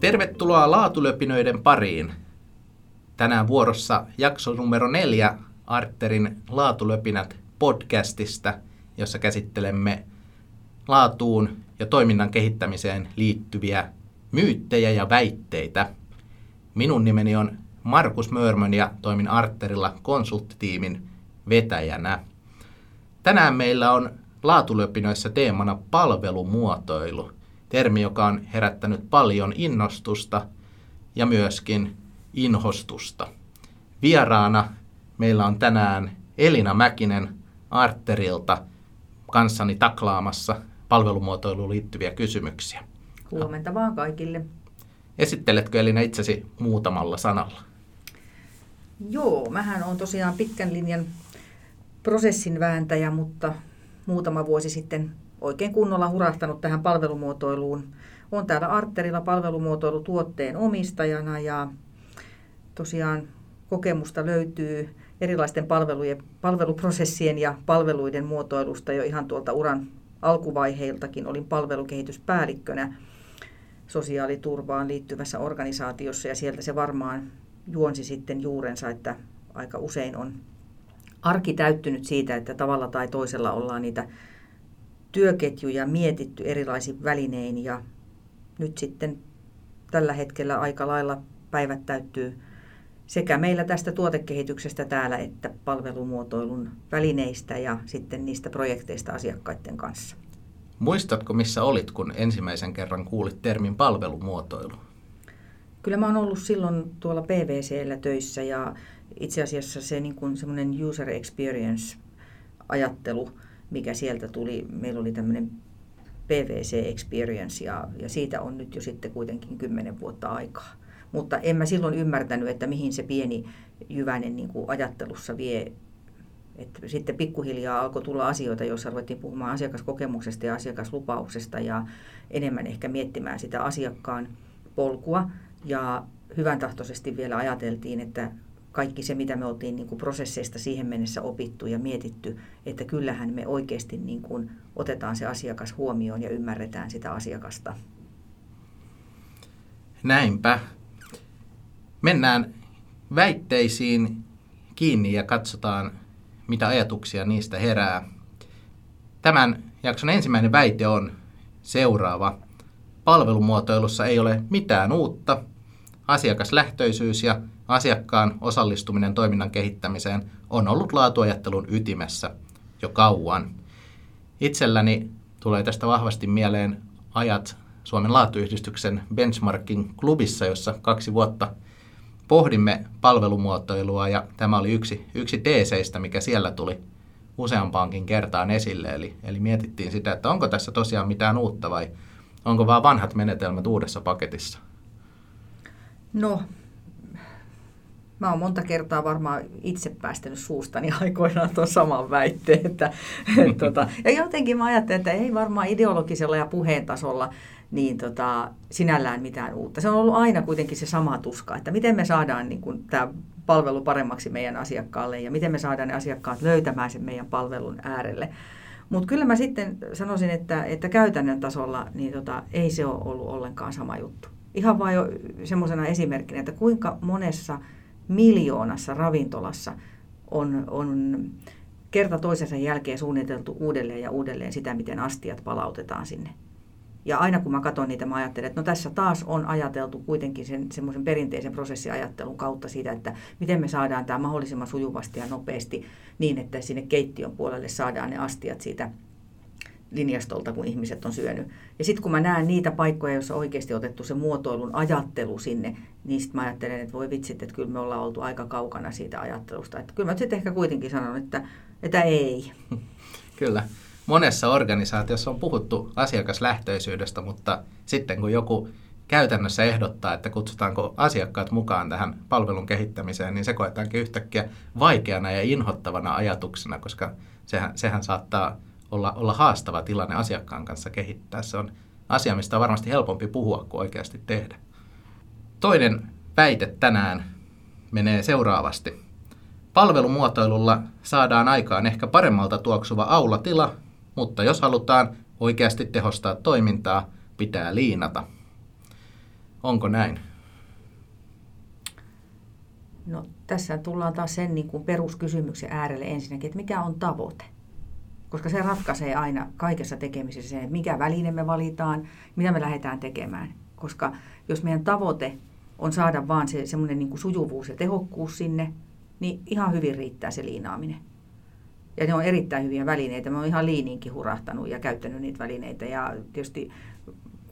Tervetuloa Laatulöpinöiden pariin. Tänään vuorossa jakso numero neljä Arterin Laatulöpinät podcastista, jossa käsittelemme laatuun ja toiminnan kehittämiseen liittyviä myyttejä ja väitteitä. Minun nimeni on Markus Mörmön ja toimin Arterilla konsulttitiimin vetäjänä. Tänään meillä on laatulöpinöissä teemana palvelumuotoilu, termi, joka on herättänyt paljon innostusta ja myöskin inhostusta. Vieraana meillä on tänään Elina Mäkinen Arterilta kanssani taklaamassa palvelumuotoiluun liittyviä kysymyksiä. Huomenta vaan kaikille. Esitteletkö Elina itsesi muutamalla sanalla? Joo, mähän on tosiaan pitkän linjan prosessin vääntäjä, mutta muutama vuosi sitten oikein kunnolla hurahtanut tähän palvelumuotoiluun. On täällä Arterilla palvelumuotoilutuotteen omistajana ja tosiaan kokemusta löytyy erilaisten palvelujen, palveluprosessien ja palveluiden muotoilusta jo ihan tuolta uran alkuvaiheiltakin. Olin palvelukehityspäällikkönä sosiaaliturvaan liittyvässä organisaatiossa ja sieltä se varmaan juonsi sitten juurensa, että aika usein on arki täyttynyt siitä, että tavalla tai toisella ollaan niitä työketjuja mietitty erilaisin välinein ja nyt sitten tällä hetkellä aika lailla päivät täyttyy sekä meillä tästä tuotekehityksestä täällä että palvelumuotoilun välineistä ja sitten niistä projekteista asiakkaiden kanssa. Muistatko, missä olit, kun ensimmäisen kerran kuulit termin palvelumuotoilu? Kyllä mä oon ollut silloin tuolla PVCllä töissä ja itse asiassa se niin kuin semmoinen user experience ajattelu, mikä sieltä tuli, meillä oli tämmöinen PVC Experience ja, ja siitä on nyt jo sitten kuitenkin kymmenen vuotta aikaa. Mutta en mä silloin ymmärtänyt, että mihin se pieni jyväinen niin kuin ajattelussa vie. Että sitten pikkuhiljaa alkoi tulla asioita, joissa ruvettiin puhumaan asiakaskokemuksesta ja asiakaslupauksesta ja enemmän ehkä miettimään sitä asiakkaan polkua. Ja hyvän tahtoisesti vielä ajateltiin, että kaikki se, mitä me oltiin niin kuin prosesseista siihen mennessä opittu ja mietitty, että kyllähän me oikeasti niin kuin otetaan se asiakas huomioon ja ymmärretään sitä asiakasta. Näinpä. Mennään väitteisiin kiinni ja katsotaan, mitä ajatuksia niistä herää. Tämän jakson ensimmäinen väite on seuraava. Palvelumuotoilussa ei ole mitään uutta. Asiakaslähtöisyys ja asiakkaan osallistuminen toiminnan kehittämiseen on ollut laatuajattelun ytimessä jo kauan. Itselläni tulee tästä vahvasti mieleen ajat Suomen laatuyhdistyksen benchmarking klubissa, jossa kaksi vuotta pohdimme palvelumuotoilua ja tämä oli yksi, yksi teeseistä, mikä siellä tuli useampaankin kertaan esille. Eli, eli mietittiin sitä, että onko tässä tosiaan mitään uutta vai onko vaan vanhat menetelmät uudessa paketissa? No, mä oon monta kertaa varmaan itse päästänyt suustani aikoinaan tuon saman väitteen. Että, et, tota, ja jotenkin mä ajattelen, että ei varmaan ideologisella ja puheen tasolla niin tota, sinällään mitään uutta. Se on ollut aina kuitenkin se sama tuska, että miten me saadaan niin kun, tämä palvelu paremmaksi meidän asiakkaalle ja miten me saadaan ne asiakkaat löytämään sen meidän palvelun äärelle. Mutta kyllä mä sitten sanoisin, että, että käytännön tasolla niin tota, ei se ole ollut ollenkaan sama juttu. Ihan vain jo semmoisena esimerkkinä, että kuinka monessa miljoonassa ravintolassa on, on kerta toisensa jälkeen suunniteltu uudelleen ja uudelleen sitä, miten astiat palautetaan sinne. Ja aina kun mä katson niitä, mä ajattelen, että no tässä taas on ajateltu kuitenkin sen semmoisen perinteisen prosessiajattelun kautta siitä, että miten me saadaan tämä mahdollisimman sujuvasti ja nopeasti niin, että sinne keittiön puolelle saadaan ne astiat siitä linjastolta, kun ihmiset on syönyt. Ja sitten kun mä näen niitä paikkoja, joissa oikeasti otettu se muotoilun ajattelu sinne, niin sitten mä ajattelen, että voi vitsit, että kyllä me ollaan oltu aika kaukana siitä ajattelusta. Että kyllä mä sitten ehkä kuitenkin sanon, että, että ei. Kyllä. Monessa organisaatiossa on puhuttu asiakaslähtöisyydestä, mutta sitten kun joku käytännössä ehdottaa, että kutsutaanko asiakkaat mukaan tähän palvelun kehittämiseen, niin se koetaankin yhtäkkiä vaikeana ja inhottavana ajatuksena, koska sehän, sehän saattaa olla, olla haastava tilanne asiakkaan kanssa kehittää. Se on asia, mistä on varmasti helpompi puhua kuin oikeasti tehdä. Toinen väite tänään menee seuraavasti. Palvelumuotoilulla saadaan aikaan ehkä paremmalta tuoksuva aulatila, mutta jos halutaan oikeasti tehostaa toimintaa, pitää liinata. Onko näin? No, tässä tullaan taas sen niin kuin peruskysymyksen äärelle ensinnäkin, että mikä on tavoite? Koska se ratkaisee aina kaikessa tekemisessä sen, mikä väline me valitaan, mitä me lähdetään tekemään. Koska jos meidän tavoite on saada vaan se semmoinen niin kuin sujuvuus ja tehokkuus sinne, niin ihan hyvin riittää se liinaaminen. Ja ne on erittäin hyviä välineitä. Mä oon ihan liiniinkin hurahtanut ja käyttänyt niitä välineitä. Ja tietysti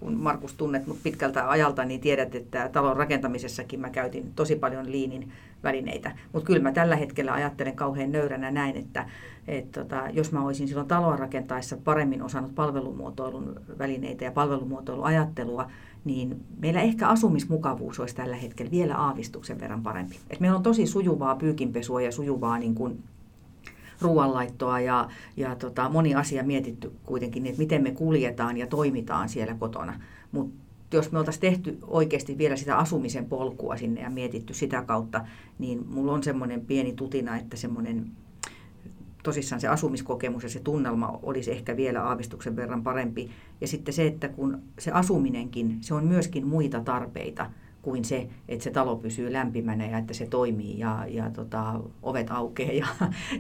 kun Markus tunnet mut pitkältä ajalta, niin tiedät, että talon rakentamisessakin mä käytin tosi paljon liinin välineitä. Mutta kyllä mä tällä hetkellä ajattelen kauhean nöyränä näin, että et tota, jos mä olisin silloin taloa rakentaessa paremmin osannut palvelumuotoilun välineitä ja palvelumuotoiluajattelua, niin meillä ehkä asumismukavuus olisi tällä hetkellä vielä aavistuksen verran parempi. Et meillä on tosi sujuvaa pyykinpesua ja sujuvaa niin kuin ruoanlaittoa ja, ja tota, moni asia mietitty kuitenkin, että miten me kuljetaan ja toimitaan siellä kotona. Mutta jos me oltaisiin tehty oikeasti vielä sitä asumisen polkua sinne ja mietitty sitä kautta, niin mulla on semmoinen pieni tutina, että semmoinen tosissaan se asumiskokemus ja se tunnelma olisi ehkä vielä aavistuksen verran parempi. Ja sitten se, että kun se asuminenkin, se on myöskin muita tarpeita kuin se, että se talo pysyy lämpimänä ja että se toimii ja, ja tota, ovet aukeaa ja,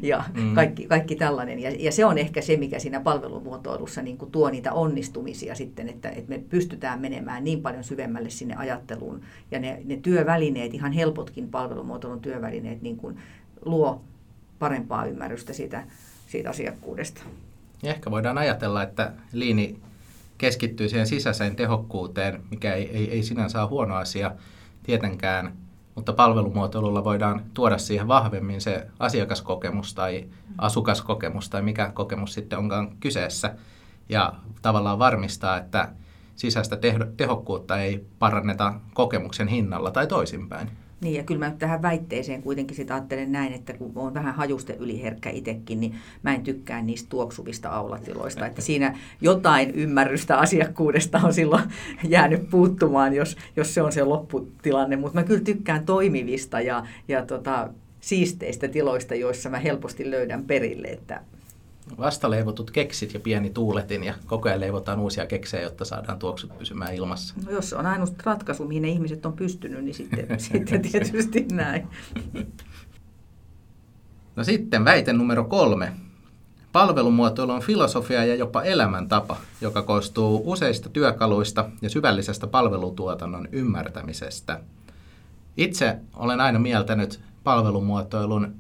ja mm. kaikki, kaikki tällainen. Ja, ja se on ehkä se, mikä siinä palvelumuotoilussa niin kuin tuo niitä onnistumisia sitten, että, että me pystytään menemään niin paljon syvemmälle sinne ajatteluun. Ja ne, ne työvälineet, ihan helpotkin palvelumuotoilun työvälineet, niin kuin luo parempaa ymmärrystä siitä, siitä asiakkuudesta. Ja ehkä voidaan ajatella, että liini keskittyy siihen sisäiseen tehokkuuteen, mikä ei, ei, ei sinänsä ole huono asia tietenkään, mutta palvelumuotoilulla voidaan tuoda siihen vahvemmin se asiakaskokemus tai asukaskokemus tai mikä kokemus sitten onkaan kyseessä ja tavallaan varmistaa, että sisäistä tehokkuutta ei paranneta kokemuksen hinnalla tai toisinpäin. Niin ja kyllä mä tähän väitteeseen kuitenkin sitä ajattelen näin, että kun olen vähän hajuste yliherkkä itsekin, niin mä en tykkää niistä tuoksuvista aulatiloista. Että siinä jotain ymmärrystä asiakkuudesta on silloin jäänyt puuttumaan, jos, jos se on se lopputilanne. Mutta mä kyllä tykkään toimivista ja, ja tota, siisteistä tiloista, joissa mä helposti löydän perille, että vastaleivotut keksit ja pieni tuuletin ja koko ajan leivotaan uusia keksejä, jotta saadaan tuoksut pysymään ilmassa. No jos se on ainoa ratkaisu, mihin ne ihmiset on pystynyt, niin sitten, sitten tietysti näin. No sitten väite numero kolme. Palvelumuotoilu on filosofia ja jopa elämäntapa, joka koostuu useista työkaluista ja syvällisestä palvelutuotannon ymmärtämisestä. Itse olen aina mieltänyt palvelumuotoilun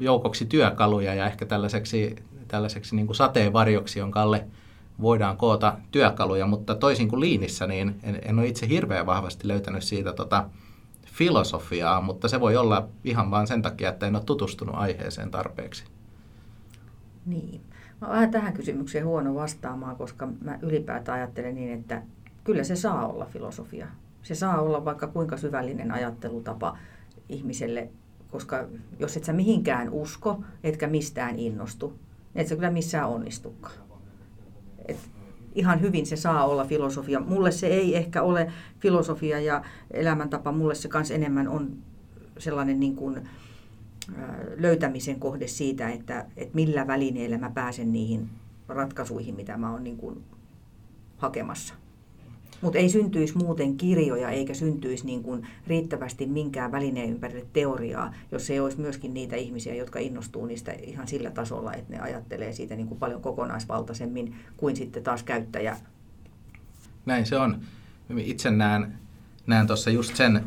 joukoksi työkaluja ja ehkä tällaiseksi, tällaiseksi niin kuin sateenvarjoksi, jonka alle voidaan koota työkaluja, mutta toisin kuin liinissä, niin en, en ole itse hirveän vahvasti löytänyt siitä tota filosofiaa, mutta se voi olla ihan vain sen takia, että en ole tutustunut aiheeseen tarpeeksi. Niin. Mä vähän tähän kysymykseen huono vastaamaan, koska mä ylipäätään ajattelen niin, että kyllä se saa olla filosofia. Se saa olla vaikka kuinka syvällinen ajattelutapa ihmiselle koska jos et sä mihinkään usko, etkä mistään innostu, et sä kyllä missään onnistukaan. Et ihan hyvin se saa olla filosofia. Mulle se ei ehkä ole filosofia ja elämäntapa, mulle se kans enemmän on sellainen niin kuin, löytämisen kohde siitä, että, että millä välineillä mä pääsen niihin ratkaisuihin, mitä mä oon niin kuin hakemassa. Mutta ei syntyisi muuten kirjoja eikä syntyisi niin kuin riittävästi minkään välineen ympärille teoriaa, jos ei olisi myöskin niitä ihmisiä, jotka innostuu niistä ihan sillä tasolla, että ne ajattelee siitä niin kuin paljon kokonaisvaltaisemmin kuin sitten taas käyttäjä. Näin se on. Itse näen, näen tuossa just sen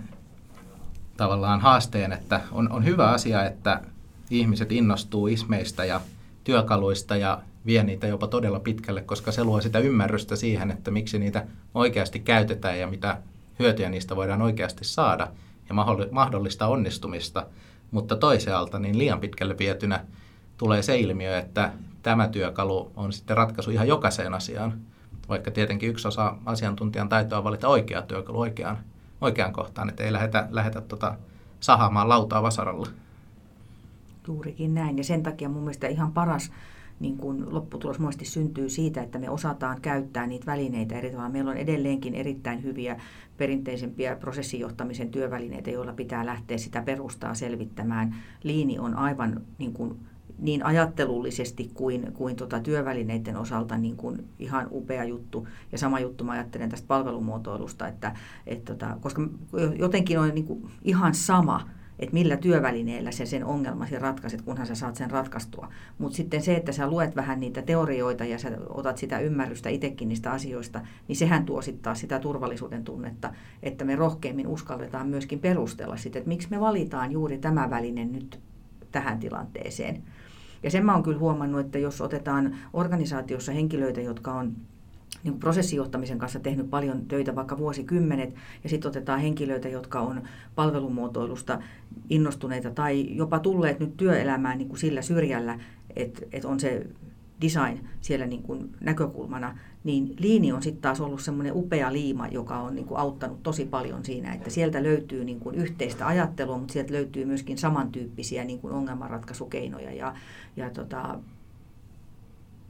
tavallaan haasteen, että on, on hyvä asia, että ihmiset innostuu ismeistä ja työkaluista ja vie niitä jopa todella pitkälle, koska se luo sitä ymmärrystä siihen, että miksi niitä oikeasti käytetään ja mitä hyötyjä niistä voidaan oikeasti saada ja mahdollista onnistumista. Mutta toisaalta niin liian pitkälle vietynä tulee se ilmiö, että tämä työkalu on sitten ratkaisu ihan jokaiseen asiaan, vaikka tietenkin yksi osa asiantuntijan taitoa valita oikea työkalu oikeaan, oikeaan kohtaan, että ei lähdetä, lähdetä tota, sahaamaan lautaa vasaralla. Juurikin näin, ja sen takia mun mielestä ihan paras niin kuin lopputulos muasti syntyy siitä, että me osataan käyttää niitä välineitä eri tavalla. Meillä on edelleenkin erittäin hyviä perinteisempiä prosessijohtamisen työvälineitä, joilla pitää lähteä sitä perustaa selvittämään. Liini on aivan niin kuin niin ajattelullisesti kuin, kuin tota työvälineiden osalta niin kuin ihan upea juttu. Ja sama juttu mä ajattelen tästä palvelumuotoilusta, että, että tota, koska jotenkin on niin kuin ihan sama, että millä työvälineellä se sen ongelmasi ratkaiset, kunhan sä saat sen ratkaistua. Mutta sitten se, että sä luet vähän niitä teorioita ja sä otat sitä ymmärrystä itsekin niistä asioista, niin sehän tuo sitten sitä turvallisuuden tunnetta, että me rohkeammin uskalletaan myöskin perustella sitä, että miksi me valitaan juuri tämä väline nyt tähän tilanteeseen. Ja sen mä oon kyllä huomannut, että jos otetaan organisaatiossa henkilöitä, jotka on niin prosessijohtamisen kanssa tehnyt paljon töitä vaikka vuosikymmenet, ja sitten otetaan henkilöitä, jotka on palvelumuotoilusta innostuneita tai jopa tulleet nyt työelämään niin kuin sillä syrjällä, että, että on se design siellä niin kuin näkökulmana, niin liini on sitten taas ollut semmoinen upea liima, joka on niin kuin auttanut tosi paljon siinä, että sieltä löytyy niin kuin yhteistä ajattelua, mutta sieltä löytyy myöskin samantyyppisiä niin kuin ongelmanratkaisukeinoja ja, ja tota,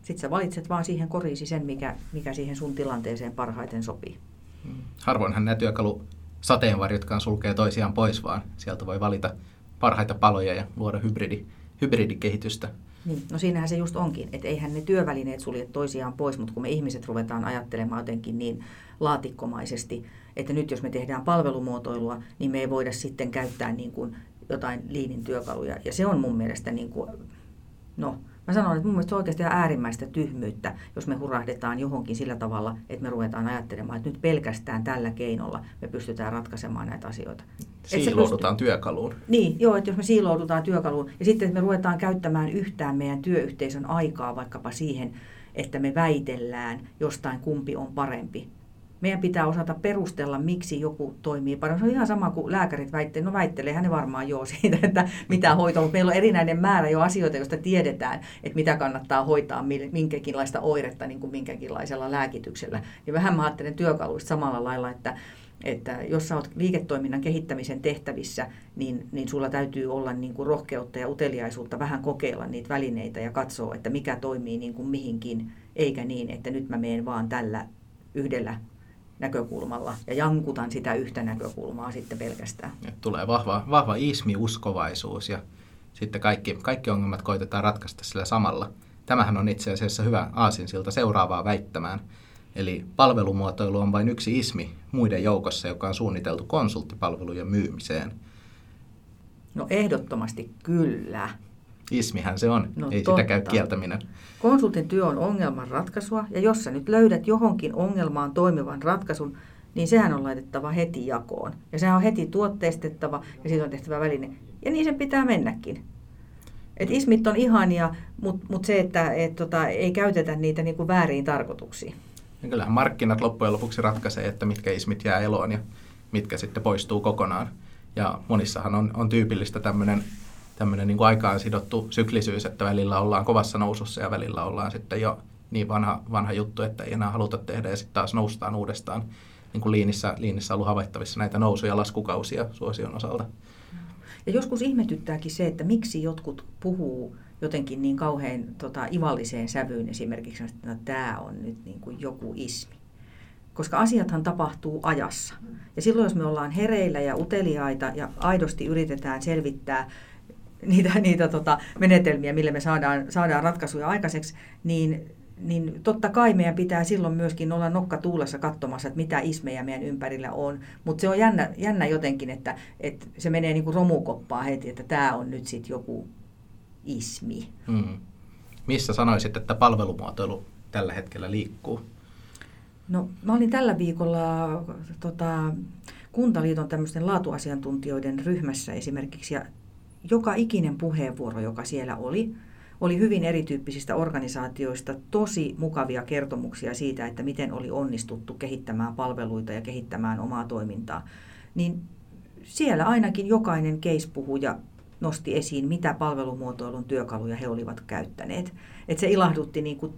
sitten sä valitset vaan siihen koriisi sen, mikä, mikä siihen sun tilanteeseen parhaiten sopii. Hmm. Harvoinhan nämä työkalu sateenvarjotkaan sulkee toisiaan pois, vaan sieltä voi valita parhaita paloja ja luoda hybridi, hybridikehitystä. Niin, no siinähän se just onkin, että eihän ne työvälineet sulje toisiaan pois, mutta kun me ihmiset ruvetaan ajattelemaan jotenkin niin laatikkomaisesti, että nyt jos me tehdään palvelumuotoilua, niin me ei voida sitten käyttää niin kuin jotain liinin työkaluja. Ja se on mun mielestä, niin kuin, no, Mä sanon, että mun mielestä se on oikeasti ihan äärimmäistä tyhmyyttä, jos me hurahdetaan johonkin sillä tavalla, että me ruvetaan ajattelemaan, että nyt pelkästään tällä keinolla me pystytään ratkaisemaan näitä asioita. Siiloudutaan pystyy... työkaluun. Niin, joo, että jos me siiloudutaan työkaluun ja sitten, että me ruvetaan käyttämään yhtään meidän työyhteisön aikaa vaikkapa siihen, että me väitellään jostain kumpi on parempi, meidän pitää osata perustella, miksi joku toimii paremmin. Se on ihan sama kuin lääkärit väittelee, no väittelee ne varmaan joo siitä, että mitä hoitoa, mutta meillä on erinäinen määrä jo asioita, joista tiedetään, että mitä kannattaa hoitaa minkäkinlaista oiretta niin kuin minkäkinlaisella lääkityksellä. Ja vähän mä ajattelen työkaluista samalla lailla, että, että jos sä oot liiketoiminnan kehittämisen tehtävissä, niin, niin sulla täytyy olla niin kuin rohkeutta ja uteliaisuutta vähän kokeilla niitä välineitä ja katsoa, että mikä toimii niin kuin mihinkin, eikä niin, että nyt mä meen vaan tällä yhdellä näkökulmalla ja jankutan sitä yhtä näkökulmaa sitten pelkästään. Tulee vahva, vahva ismi-uskovaisuus ja sitten kaikki, kaikki ongelmat koitetaan ratkaista sillä samalla. Tämähän on itse asiassa hyvä aasinsilta seuraavaa väittämään. Eli palvelumuotoilu on vain yksi ismi muiden joukossa, joka on suunniteltu konsulttipalvelujen myymiseen. No ehdottomasti kyllä. Ismihän se on, no, ei totta. sitä käy kieltäminen. Konsultin työ on ongelman ratkaisua, ja jos sä nyt löydät johonkin ongelmaan toimivan ratkaisun, niin sehän on laitettava heti jakoon. Ja sehän on heti tuotteistettava, ja siitä on tehtävä väline. Ja niin sen pitää mennäkin. Et ismit on ihania, mutta mut se, että et tota, ei käytetä niitä niinku väärin tarkoituksiin. Ja kyllähän markkinat loppujen lopuksi ratkaisee, että mitkä ismit jää eloon ja mitkä sitten poistuu kokonaan. Ja monissahan on, on tyypillistä tämmöinen tämmöinen niin kuin aikaan sidottu syklisyys, että välillä ollaan kovassa nousussa ja välillä ollaan sitten jo niin vanha, vanha juttu, että ei enää haluta tehdä ja sitten taas noustaan uudestaan. Niin kuin liinissä, liinissä on ollut havaittavissa näitä nousu- ja laskukausia suosion osalta. Ja joskus ihmetyttääkin se, että miksi jotkut puhuu jotenkin niin kauhean tota, ivalliseen sävyyn esimerkiksi, että no, tämä on nyt niin kuin joku ismi. Koska asiathan tapahtuu ajassa. Ja silloin, jos me ollaan hereillä ja uteliaita ja aidosti yritetään selvittää niitä, niitä tota, menetelmiä, millä me saadaan, saadaan ratkaisuja aikaiseksi, niin, niin totta kai meidän pitää silloin myöskin olla nokka tuulessa katsomassa, että mitä ismejä meidän ympärillä on. Mutta se on jännä, jännä jotenkin, että, että se menee niin kuin romukoppaa heti, että tämä on nyt sitten joku ismi. Hmm. Missä sanoisit, että palvelumuotoilu tällä hetkellä liikkuu? No, mä olin tällä viikolla tota, Kuntaliiton tämmöisten laatuasiantuntijoiden ryhmässä esimerkiksi, ja joka ikinen puheenvuoro, joka siellä oli, oli hyvin erityyppisistä organisaatioista tosi mukavia kertomuksia siitä, että miten oli onnistuttu kehittämään palveluita ja kehittämään omaa toimintaa. Niin siellä ainakin jokainen case-puhuja nosti esiin, mitä palvelumuotoilun työkaluja he olivat käyttäneet. Et se ilahdutti niin kuin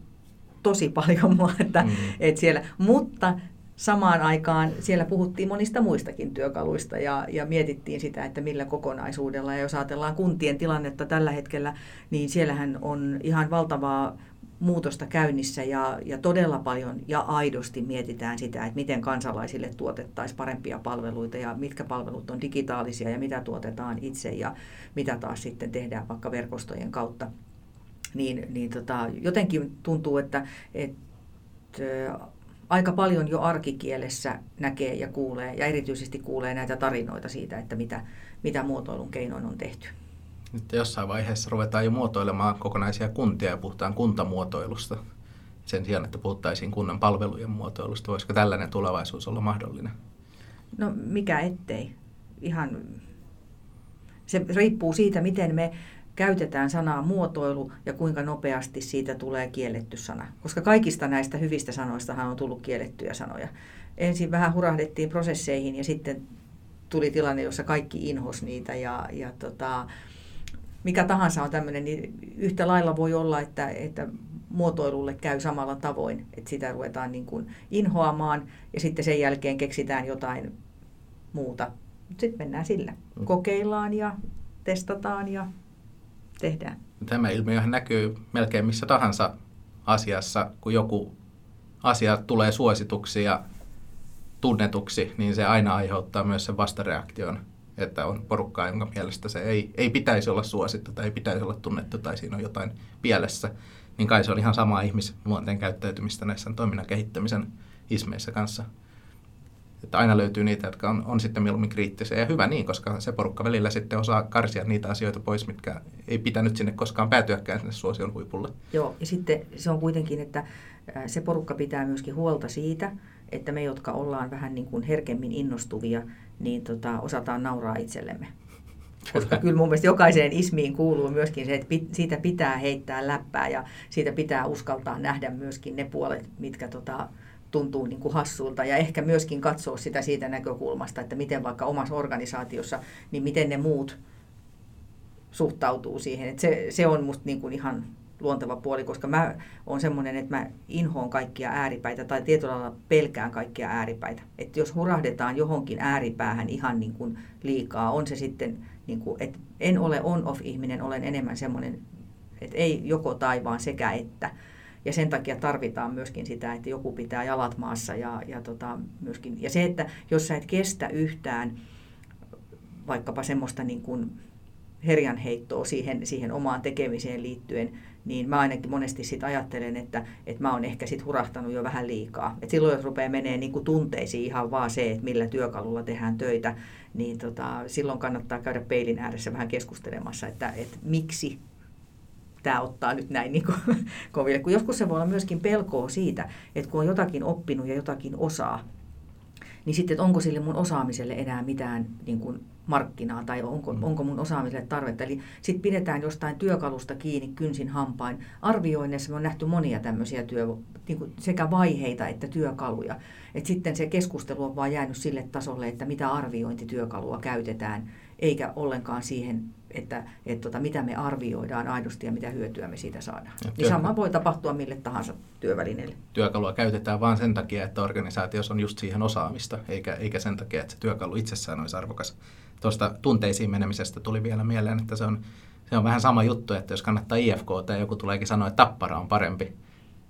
tosi paljon mua, että, mm. et siellä, mutta samaan aikaan siellä puhuttiin monista muistakin työkaluista ja, ja mietittiin sitä, että millä kokonaisuudella. Ja jos ajatellaan kuntien tilannetta tällä hetkellä, niin siellähän on ihan valtavaa muutosta käynnissä ja, ja todella paljon ja aidosti mietitään sitä, että miten kansalaisille tuotettaisiin parempia palveluita ja mitkä palvelut on digitaalisia ja mitä tuotetaan itse ja mitä taas sitten tehdään vaikka verkostojen kautta. niin, niin tota, jotenkin tuntuu, että, että aika paljon jo arkikielessä näkee ja kuulee, ja erityisesti kuulee näitä tarinoita siitä, että mitä, mitä muotoilun keinoin on tehty. Nyt jossain vaiheessa ruvetaan jo muotoilemaan kokonaisia kuntia ja puhutaan kuntamuotoilusta sen sijaan, että puhuttaisiin kunnan palvelujen muotoilusta. Voisiko tällainen tulevaisuus olla mahdollinen? No mikä ettei. Ihan se riippuu siitä, miten me käytetään sanaa muotoilu ja kuinka nopeasti siitä tulee kielletty sana. Koska kaikista näistä hyvistä sanoistahan on tullut kiellettyjä sanoja. Ensin vähän hurahdettiin prosesseihin ja sitten tuli tilanne, jossa kaikki inhos niitä ja, ja tota, mikä tahansa on tämmöinen, niin yhtä lailla voi olla, että, että muotoilulle käy samalla tavoin, että sitä ruvetaan niin kuin inhoamaan ja sitten sen jälkeen keksitään jotain muuta. Sitten mennään sillä. Mm. Kokeillaan ja testataan ja tehdään. Tämä ilmiöhän näkyy melkein missä tahansa asiassa, kun joku asia tulee suosituksi ja tunnetuksi, niin se aina aiheuttaa myös sen vastareaktion, että on porukkaa, jonka mielestä se ei, ei pitäisi olla suosittu tai ei pitäisi olla tunnettu tai siinä on jotain pielessä. Niin kai se on ihan sama ihmisluonteen käyttäytymistä näissä toiminnan kehittämisen ismeissä kanssa. Että aina löytyy niitä, jotka on, on sitten mieluummin kriittisiä ja hyvä niin, koska se porukka välillä sitten osaa karsia niitä asioita pois, mitkä ei pitänyt sinne koskaan päätyäkään sinne suosion huipulle. Joo, ja sitten se on kuitenkin, että se porukka pitää myöskin huolta siitä, että me, jotka ollaan vähän niin kuin herkemmin innostuvia, niin tota, osataan nauraa itsellemme. Koska kyllä mun mielestä jokaiseen ismiin kuuluu myöskin se, että siitä pitää heittää läppää ja siitä pitää uskaltaa nähdä myöskin ne puolet, mitkä tota, tuntuu niin kuin hassulta ja ehkä myöskin katsoa sitä siitä näkökulmasta, että miten vaikka omassa organisaatiossa, niin miten ne muut suhtautuu siihen. Että se, se on musta niin kuin ihan luonteva puoli, koska mä oon semmoinen, että mä inhoon kaikkia ääripäitä tai tietyllä lailla pelkään kaikkia ääripäitä. Että jos hurahdetaan johonkin ääripäähän ihan niin kuin liikaa, on se sitten, niin kuin, että en ole on-off-ihminen, olen enemmän semmoinen, että ei joko tai vaan sekä että. Ja sen takia tarvitaan myöskin sitä, että joku pitää jalat maassa. Ja, ja, tota, myöskin, ja se, että jos sä et kestä yhtään vaikkapa semmoista niin kuin herjanheittoa siihen, siihen omaan tekemiseen liittyen, niin mä ainakin monesti sit ajattelen, että, että mä oon ehkä sit hurahtanut jo vähän liikaa. Et silloin jos rupeaa menee niin kuin tunteisiin ihan vaan se, että millä työkalulla tehdään töitä, niin tota, silloin kannattaa käydä peilin ääressä vähän keskustelemassa, että, että miksi tämä ottaa nyt näin niin koville. Kun joskus se voi olla myöskin pelkoa siitä, että kun on jotakin oppinut ja jotakin osaa, niin sitten, että onko sille mun osaamiselle enää mitään niin kuin markkinaa tai onko, mm. onko mun osaamiselle tarvetta. Eli sitten pidetään jostain työkalusta kiinni kynsin hampain. Arvioinnissa me on nähty monia tämmöisiä työ, niin kuin sekä vaiheita että työkaluja. Et sitten se keskustelu on vaan jäänyt sille tasolle, että mitä arviointityökalua käytetään, eikä ollenkaan siihen että, että tota, mitä me arvioidaan aidosti ja mitä hyötyä me siitä saadaan. Ja niin sama voi tapahtua mille tahansa työvälineelle. Työkalua käytetään vain sen takia, että organisaatiossa on just siihen osaamista, eikä, eikä sen takia, että se työkalu itsessään olisi arvokas. Tuosta tunteisiin menemisestä tuli vielä mieleen, että se on, se on vähän sama juttu, että jos kannattaa IFK ja joku tuleekin sanoa, että tappara on parempi,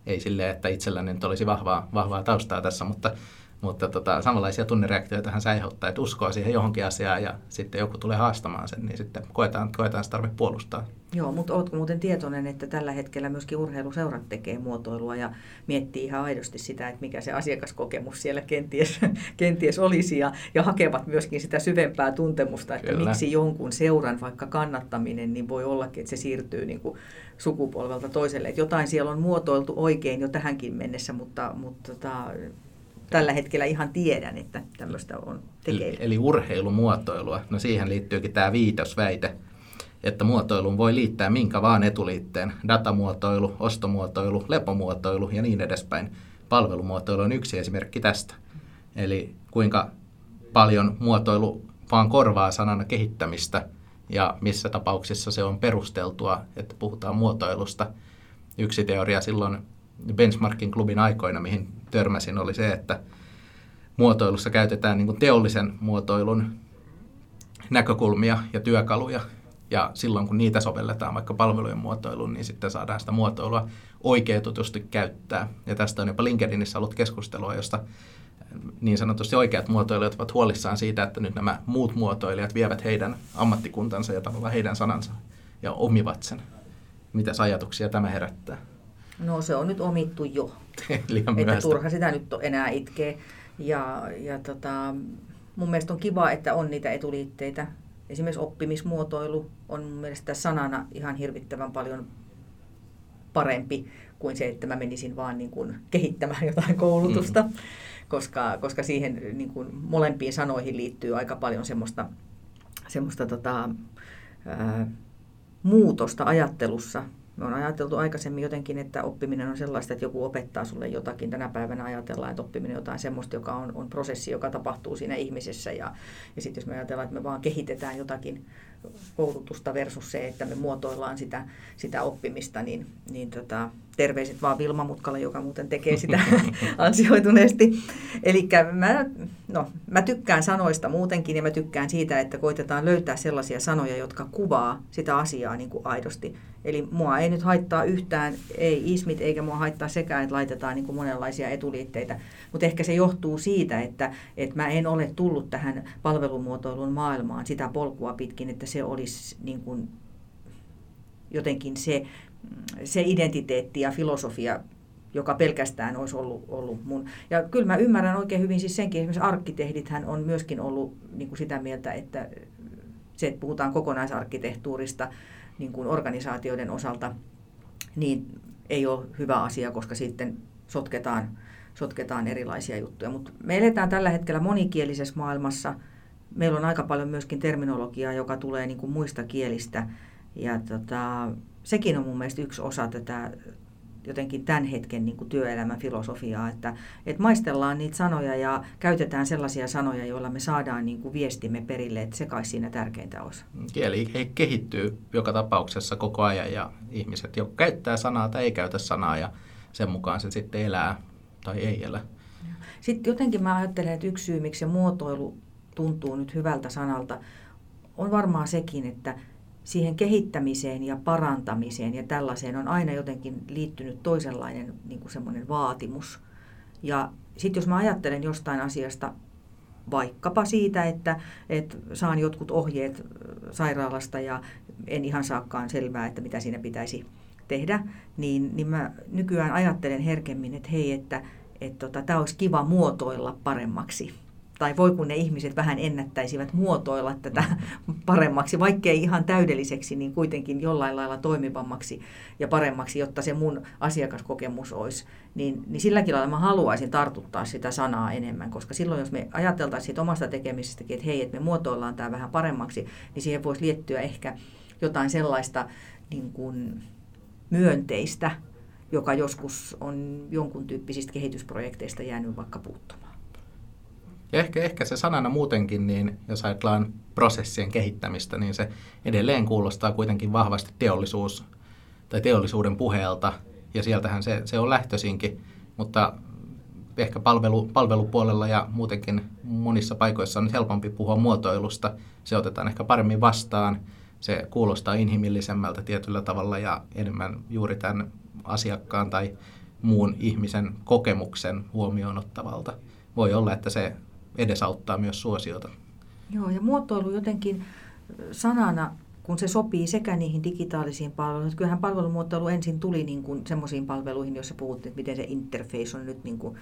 ei silleen, että itselläni nyt olisi vahvaa, vahvaa taustaa tässä, mutta mutta tota, samanlaisia tunnereaktioita se aiheuttaa, että uskoo siihen johonkin asiaan ja sitten joku tulee haastamaan sen, niin sitten koetaan, koetaan se tarve puolustaa. Joo, mutta oletko muuten tietoinen, että tällä hetkellä myöskin urheiluseurat tekee muotoilua ja miettii ihan aidosti sitä, että mikä se asiakaskokemus siellä kenties, kenties olisi ja, ja hakevat myöskin sitä syvempää tuntemusta, että Kyllä. miksi jonkun seuran vaikka kannattaminen, niin voi ollakin, että se siirtyy niin kuin sukupolvelta toiselle. Että jotain siellä on muotoiltu oikein jo tähänkin mennessä, mutta, mutta tota, tällä hetkellä ihan tiedän, että tämmöistä on tekeillä. Eli, eli urheilumuotoilua, no siihen liittyykin tämä viitosväite, että muotoiluun voi liittää minkä vaan etuliitteen. Datamuotoilu, ostomuotoilu, lepomuotoilu ja niin edespäin. Palvelumuotoilu on yksi esimerkki tästä. Eli kuinka paljon muotoilu vaan korvaa sanana kehittämistä ja missä tapauksissa se on perusteltua, että puhutaan muotoilusta. Yksi teoria silloin benchmarking klubin aikoina, mihin törmäsin, oli se, että muotoilussa käytetään niin kuin teollisen muotoilun näkökulmia ja työkaluja. Ja silloin kun niitä sovelletaan vaikka palvelujen muotoiluun, niin sitten saadaan sitä muotoilua oikeutetusti käyttää. Ja tästä on jopa LinkedInissä ollut keskustelua, josta niin sanotusti oikeat muotoilijat ovat huolissaan siitä, että nyt nämä muut muotoilijat vievät heidän ammattikuntansa ja tavallaan heidän sanansa ja omivat sen. mitä ajatuksia tämä herättää? No se on nyt omittu jo. Liian että turha sitä nyt enää itkee. Ja, ja tota, mun mielestä on kiva, että on niitä etuliitteitä. Esimerkiksi oppimismuotoilu on mun mielestä sanana ihan hirvittävän paljon parempi kuin se, että mä menisin vaan niin kuin kehittämään jotain koulutusta, mm. koska, koska siihen niin kuin molempiin sanoihin liittyy aika paljon semmoista, semmoista tota, ää, muutosta ajattelussa, me on ajateltu aikaisemmin jotenkin, että oppiminen on sellaista, että joku opettaa sulle jotakin. Tänä päivänä ajatellaan, että oppiminen on jotain sellaista, joka on, on prosessi, joka tapahtuu siinä ihmisessä. Ja, ja sitten jos me ajatellaan, että me vaan kehitetään jotakin koulutusta versus se, että me muotoillaan sitä, sitä oppimista, niin, niin tota, terveiset vaan Vilma Mutkalle, joka muuten tekee sitä ansioituneesti. Eli mä, no, mä tykkään sanoista muutenkin ja mä tykkään siitä, että koitetaan löytää sellaisia sanoja, jotka kuvaa sitä asiaa niin kuin aidosti. Eli mua ei nyt haittaa yhtään, ei ismit eikä mua haittaa sekään, että laitetaan niin kuin monenlaisia etuliitteitä. Mutta ehkä se johtuu siitä, että, että mä en ole tullut tähän palvelumuotoilun maailmaan sitä polkua pitkin, että se olisi niin kuin jotenkin se, se identiteetti ja filosofia, joka pelkästään olisi ollut, ollut mun. Ja kyllä mä ymmärrän oikein hyvin siis senkin, esimerkiksi arkkitehdithän on myöskin ollut niin kuin sitä mieltä, että se, että puhutaan kokonaisarkkitehtuurista niin kuin organisaatioiden osalta, niin ei ole hyvä asia, koska sitten sotketaan, sotketaan erilaisia juttuja. Mutta me eletään tällä hetkellä monikielisessä maailmassa. Meillä on aika paljon myöskin terminologiaa, joka tulee niin kuin muista kielistä. Ja tota, sekin on mun mielestä yksi osa tätä jotenkin tämän hetken niin kuin työelämän filosofiaa, että, että maistellaan niitä sanoja ja käytetään sellaisia sanoja, joilla me saadaan niin kuin viestimme perille, että se kai siinä tärkeintä olisi. Kieli kehittyy joka tapauksessa koko ajan ja ihmiset joko käyttää sanaa tai ei käytä sanaa ja sen mukaan se sitten elää tai ei elä. Sitten jotenkin mä ajattelen, että yksi syy, miksi se muotoilu tuntuu nyt hyvältä sanalta, on varmaan sekin, että siihen kehittämiseen ja parantamiseen ja tällaiseen on aina jotenkin liittynyt toisenlainen niin kuin semmoinen vaatimus. Ja sitten jos mä ajattelen jostain asiasta, vaikkapa siitä, että, että saan jotkut ohjeet sairaalasta ja en ihan saakaan selvää, että mitä siinä pitäisi tehdä, niin, niin mä nykyään ajattelen herkemmin, että hei, että, että tota, tämä olisi kiva muotoilla paremmaksi tai voi kun ne ihmiset vähän ennättäisivät muotoilla tätä paremmaksi, vaikkei ihan täydelliseksi, niin kuitenkin jollain lailla toimivammaksi ja paremmaksi, jotta se mun asiakaskokemus olisi. Niin, niin silläkin lailla mä haluaisin tartuttaa sitä sanaa enemmän, koska silloin jos me ajateltaisiin siitä omasta tekemisestäkin, että hei, että me muotoillaan tämä vähän paremmaksi, niin siihen voisi liittyä ehkä jotain sellaista niin kuin myönteistä, joka joskus on jonkun tyyppisistä kehitysprojekteista jäänyt vaikka puuttumaan. Ja ehkä, ehkä se sanana muutenkin, niin jos ajatellaan prosessien kehittämistä, niin se edelleen kuulostaa kuitenkin vahvasti teollisuus tai teollisuuden puheelta, ja sieltähän se, se on lähtöisinkin, mutta ehkä palvelu, palvelupuolella ja muutenkin monissa paikoissa on nyt helpompi puhua muotoilusta. Se otetaan ehkä paremmin vastaan, se kuulostaa inhimillisemmältä tietyllä tavalla ja enemmän juuri tämän asiakkaan tai muun ihmisen kokemuksen huomioon ottavalta. Voi olla, että se edesauttaa myös suosiota. Joo, ja muotoilu jotenkin sanana, kun se sopii sekä niihin digitaalisiin palveluihin, kyllähän palvelumuotoilu ensin tuli niin kuin semmoisiin palveluihin, joissa puhuttiin, että miten se interface on nyt niin kuin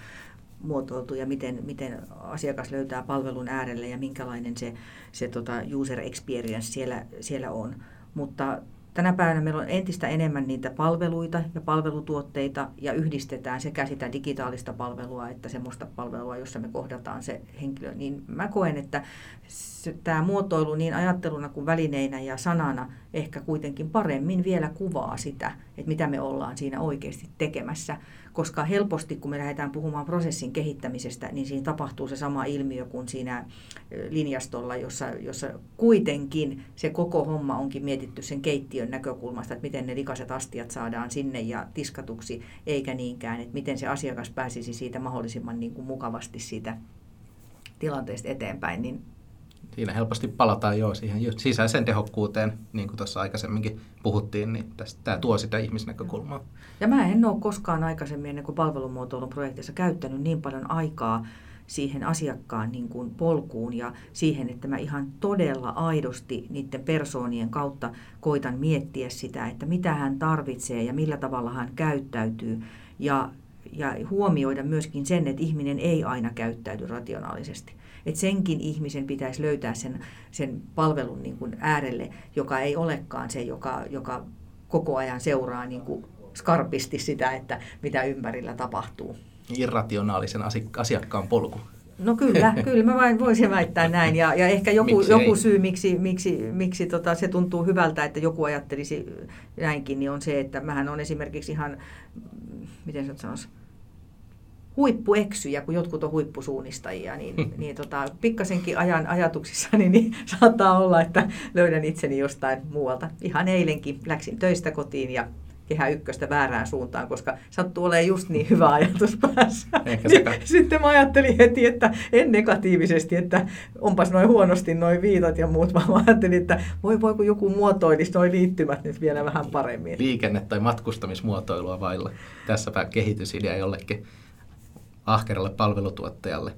muotoiltu ja miten, miten asiakas löytää palvelun äärelle ja minkälainen se, se tota user experience siellä, siellä on. Mutta Tänä päivänä meillä on entistä enemmän niitä palveluita ja palvelutuotteita ja yhdistetään sekä sitä digitaalista palvelua että semmoista palvelua, jossa me kohdataan se henkilö. Niin mä koen, että tämä muotoilu niin ajatteluna kuin välineinä ja sanana ehkä kuitenkin paremmin vielä kuvaa sitä, että mitä me ollaan siinä oikeasti tekemässä koska helposti kun me lähdetään puhumaan prosessin kehittämisestä, niin siinä tapahtuu se sama ilmiö kuin siinä linjastolla, jossa, jossa kuitenkin se koko homma onkin mietitty sen keittiön näkökulmasta, että miten ne likaiset astiat saadaan sinne ja tiskatuksi, eikä niinkään, että miten se asiakas pääsisi siitä mahdollisimman niin kuin mukavasti siitä tilanteesta eteenpäin, niin siinä helposti palataan jo siihen sisäiseen tehokkuuteen, niin kuin tuossa aikaisemminkin puhuttiin, niin tästä, tämä tuo sitä ihmisnäkökulmaa. Ja mä en ole koskaan aikaisemmin ennen kuin palvelumuotoilun projektissa käyttänyt niin paljon aikaa siihen asiakkaan niin kuin polkuun ja siihen, että mä ihan todella aidosti niiden persoonien kautta koitan miettiä sitä, että mitä hän tarvitsee ja millä tavalla hän käyttäytyy. Ja, ja huomioida myöskin sen, että ihminen ei aina käyttäydy rationaalisesti. Että senkin ihmisen pitäisi löytää sen, sen palvelun niin kuin äärelle, joka ei olekaan se, joka, joka koko ajan seuraa niin kuin skarpisti sitä, että mitä ympärillä tapahtuu. Irrationaalisen asiakkaan polku. No kyllä, kyllä mä vain voisin väittää näin. Ja, ja ehkä joku, joku syy, miksi, miksi, miksi tota, se tuntuu hyvältä, että joku ajattelisi näinkin, niin on se, että mähän on esimerkiksi ihan, miten se sanoisi, huippueksyjä, kun jotkut on huippusuunnistajia, niin, niin tota, pikkasenkin ajan ajatuksissani niin saattaa olla, että löydän itseni jostain muualta. Ihan eilenkin läksin töistä kotiin ja kehä ykköstä väärään suuntaan, koska sattuu olemaan just niin hyvä ajatus päässä. niin, sitten mä ajattelin heti, että en negatiivisesti, että onpas noin huonosti noin viitat ja muut, vaan mä ajattelin, että voi voi kun joku muotoilisi noin liittymät nyt vielä vähän paremmin. Liikenne- tai matkustamismuotoilua vailla. Tässäpä kehitysidea jollekin ahkeralle palvelutuottajalle.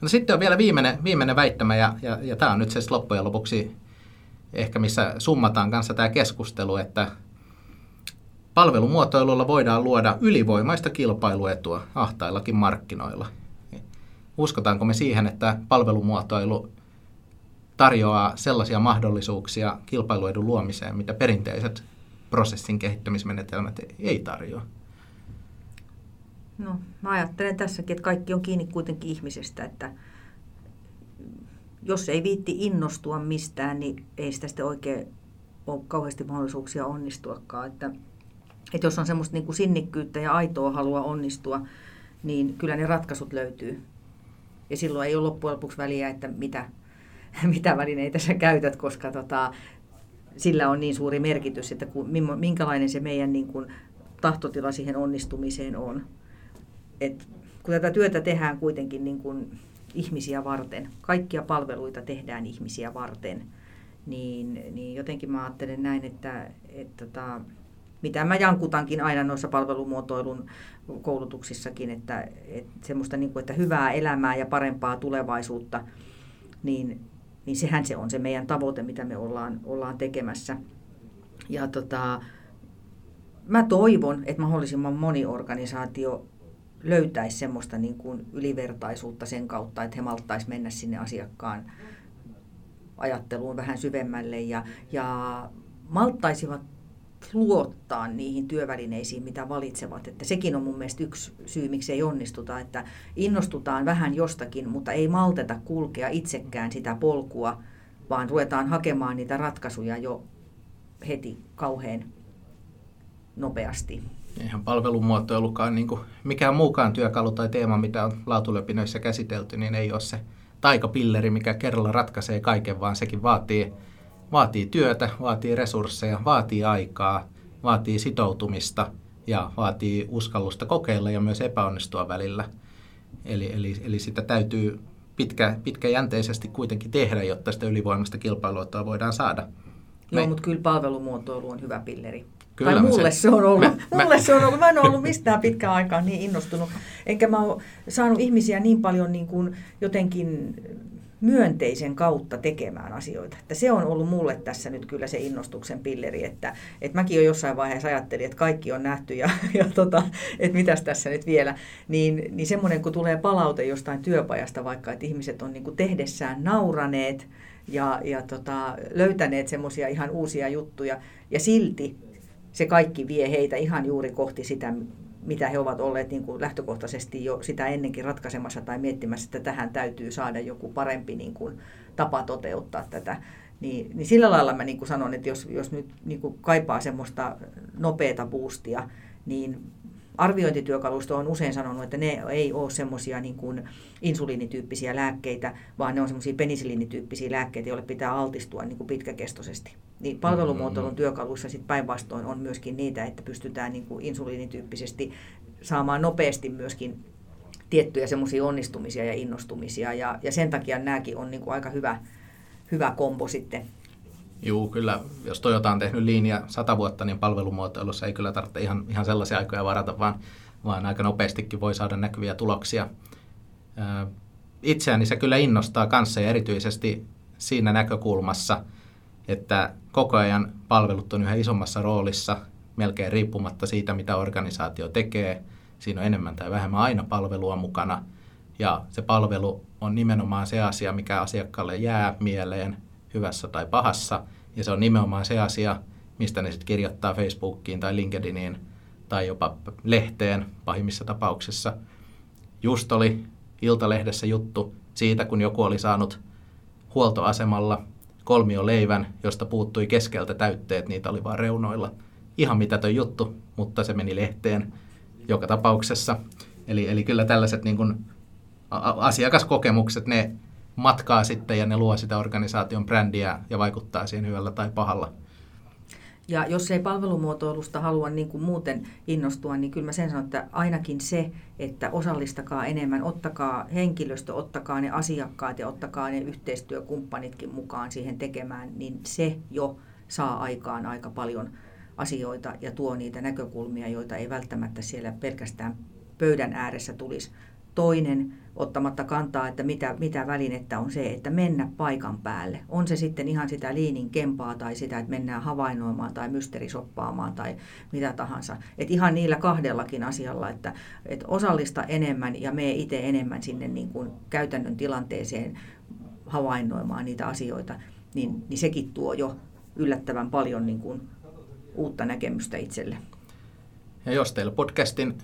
No sitten on vielä viimeinen, viimeinen väittämä, ja, ja, ja tämä on nyt se loppujen lopuksi ehkä missä summataan kanssa tämä keskustelu, että palvelumuotoilulla voidaan luoda ylivoimaista kilpailuetua ahtaillakin markkinoilla. Uskotaanko me siihen, että palvelumuotoilu tarjoaa sellaisia mahdollisuuksia kilpailuedun luomiseen, mitä perinteiset prosessin kehittämismenetelmät ei tarjoa? No, mä ajattelen tässäkin, että kaikki on kiinni kuitenkin ihmisestä, että jos ei viitti innostua mistään, niin ei sitä sitten oikein ole kauheasti mahdollisuuksia onnistuakaan. Että, että jos on semmoista niin kuin sinnikkyyttä ja aitoa halua onnistua, niin kyllä ne ratkaisut löytyy. Ja silloin ei ole loppujen lopuksi väliä, että mitä, mitä välineitä sä käytät, koska tota, sillä on niin suuri merkitys, että minkälainen se meidän niin kuin, tahtotila siihen onnistumiseen on et kun tätä työtä tehdään kuitenkin niin kuin ihmisiä varten, kaikkia palveluita tehdään ihmisiä varten, niin, niin jotenkin mä ajattelen näin, että, että tota, mitä mä jankutankin aina noissa palvelumuotoilun koulutuksissakin, että, että semmoista niin kuin, että hyvää elämää ja parempaa tulevaisuutta, niin, niin sehän se on se meidän tavoite, mitä me ollaan, ollaan tekemässä. Ja tota, mä toivon, että mahdollisimman moni organisaatio löytäisi semmoista niin kuin ylivertaisuutta sen kautta, että he malttaisi mennä sinne asiakkaan ajatteluun vähän syvemmälle ja, ja malttaisivat luottaa niihin työvälineisiin, mitä valitsevat. Että sekin on mun mielestä yksi syy, miksi ei onnistuta, että innostutaan vähän jostakin, mutta ei malteta kulkea itsekään sitä polkua, vaan ruvetaan hakemaan niitä ratkaisuja jo heti kauhean nopeasti eihän palvelumuotoilukaan niin kuin mikään muukaan työkalu tai teema, mitä on laatulöpinöissä käsitelty, niin ei ole se taikapilleri, mikä kerralla ratkaisee kaiken, vaan sekin vaatii, vaatii työtä, vaatii resursseja, vaatii aikaa, vaatii sitoutumista ja vaatii uskallusta kokeilla ja myös epäonnistua välillä. Eli, eli, eli sitä täytyy pitkä, pitkäjänteisesti kuitenkin tehdä, jotta sitä ylivoimasta kilpailua voidaan saada. Joo, mutta kyllä palvelumuotoilu on hyvä pilleri. Kyllä tai mulle se, se on ollut. Mä, mulle mä, se on ollut. Mä en ollut mistään pitkään aikaa niin innostunut. Enkä mä ole saanut ihmisiä niin paljon niin kuin jotenkin myönteisen kautta tekemään asioita. Että se on ollut mulle tässä nyt kyllä se innostuksen pilleri, että, että mäkin jo jossain vaiheessa ajattelin, että kaikki on nähty ja, ja tota, että mitäs tässä nyt vielä. Niin, niin semmoinen, kun tulee palaute jostain työpajasta vaikka, että ihmiset on niin kuin tehdessään nauraneet ja, ja tota, löytäneet semmoisia ihan uusia juttuja ja silti se kaikki vie heitä ihan juuri kohti sitä, mitä he ovat olleet niin kuin lähtökohtaisesti jo sitä ennenkin ratkaisemassa tai miettimässä, että tähän täytyy saada joku parempi niin kuin, tapa toteuttaa tätä. Niin, niin sillä lailla mä niin kuin sanon, että jos, jos nyt niin kuin kaipaa semmoista nopeata boostia, niin arviointityökalusto on usein sanonut, että ne ei ole semmoisia niin kuin insuliinityyppisiä lääkkeitä, vaan ne on semmoisia penisiliinityyppisiä lääkkeitä, joille pitää altistua niin kuin pitkäkestoisesti. Niin palvelumuotoilun mm-hmm. työkaluissa sitten päinvastoin on myöskin niitä, että pystytään niin kuin insuliinityyppisesti saamaan nopeasti myöskin tiettyjä semmoisia onnistumisia ja innostumisia. Ja, ja sen takia nämäkin on niin kuin aika hyvä, hyvä kombo sitten Joo, kyllä. Jos Toyota on tehnyt linja sata vuotta, niin palvelumuotoilussa ei kyllä tarvitse ihan, ihan sellaisia aikoja varata, vaan, vaan aika nopeastikin voi saada näkyviä tuloksia. itseäni se kyllä innostaa kanssa ja erityisesti siinä näkökulmassa, että koko ajan palvelut on yhä isommassa roolissa, melkein riippumatta siitä, mitä organisaatio tekee. Siinä on enemmän tai vähemmän aina palvelua mukana. Ja se palvelu on nimenomaan se asia, mikä asiakkaalle jää mieleen hyvässä tai pahassa. Ja se on nimenomaan se asia, mistä ne sitten kirjoittaa Facebookiin tai LinkedIniin tai jopa lehteen pahimmissa tapauksissa. Just oli Iltalehdessä juttu siitä, kun joku oli saanut huoltoasemalla kolmio leivän, josta puuttui keskeltä täytteet, niitä oli vain reunoilla. Ihan mitätön juttu, mutta se meni lehteen joka tapauksessa. Eli, eli kyllä tällaiset niin kuin asiakaskokemukset, ne matkaa sitten ja ne luo sitä organisaation brändiä ja vaikuttaa siihen hyvällä tai pahalla. Ja jos ei palvelumuotoilusta halua niin kuin muuten innostua, niin kyllä mä sen sanon, että ainakin se, että osallistakaa enemmän, ottakaa henkilöstö, ottakaa ne asiakkaat ja ottakaa ne yhteistyökumppanitkin mukaan siihen tekemään, niin se jo saa aikaan aika paljon asioita ja tuo niitä näkökulmia, joita ei välttämättä siellä pelkästään pöydän ääressä tulisi. Toinen ottamatta kantaa, että mitä, mitä välinettä on se, että mennä paikan päälle. On se sitten ihan sitä liinin kempaa tai sitä, että mennään havainnoimaan tai mysteerisoppaamaan tai mitä tahansa. Et ihan niillä kahdellakin asialla, että, että osallista enemmän ja me itse enemmän sinne niin kuin käytännön tilanteeseen havainnoimaan niitä asioita, niin, niin sekin tuo jo yllättävän paljon niin kuin uutta näkemystä itselle. Ja jos teillä podcastin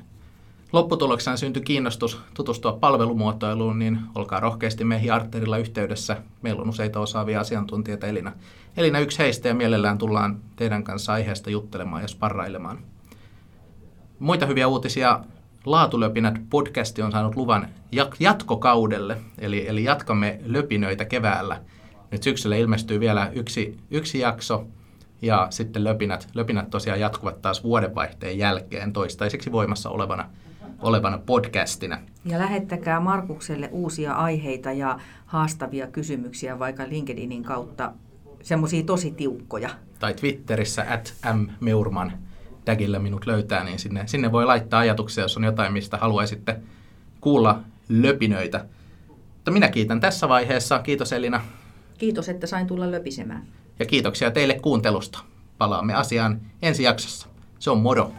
lopputuloksena syntyi kiinnostus tutustua palvelumuotoiluun, niin olkaa rohkeasti meihin Arterilla yhteydessä. Meillä on useita osaavia asiantuntijoita Elina. Elina yksi heistä ja mielellään tullaan teidän kanssa aiheesta juttelemaan ja sparrailemaan. Muita hyviä uutisia. Laatulöpinät podcasti on saanut luvan jatkokaudelle, eli, eli jatkamme löpinöitä keväällä. Nyt syksyllä ilmestyy vielä yksi, yksi jakso, ja sitten löpinät, löpinät tosiaan jatkuvat taas vuodenvaihteen jälkeen toistaiseksi voimassa olevana olevana podcastina. Ja lähettäkää Markukselle uusia aiheita ja haastavia kysymyksiä vaikka LinkedInin kautta, semmoisia tosi tiukkoja. Tai Twitterissä at mmeurman tagillä minut löytää, niin sinne, sinne voi laittaa ajatuksia, jos on jotain, mistä haluaisitte kuulla löpinöitä. Mutta minä kiitän tässä vaiheessa. Kiitos Elina. Kiitos, että sain tulla löpisemään. Ja kiitoksia teille kuuntelusta. Palaamme asiaan ensi jaksossa. Se on moro.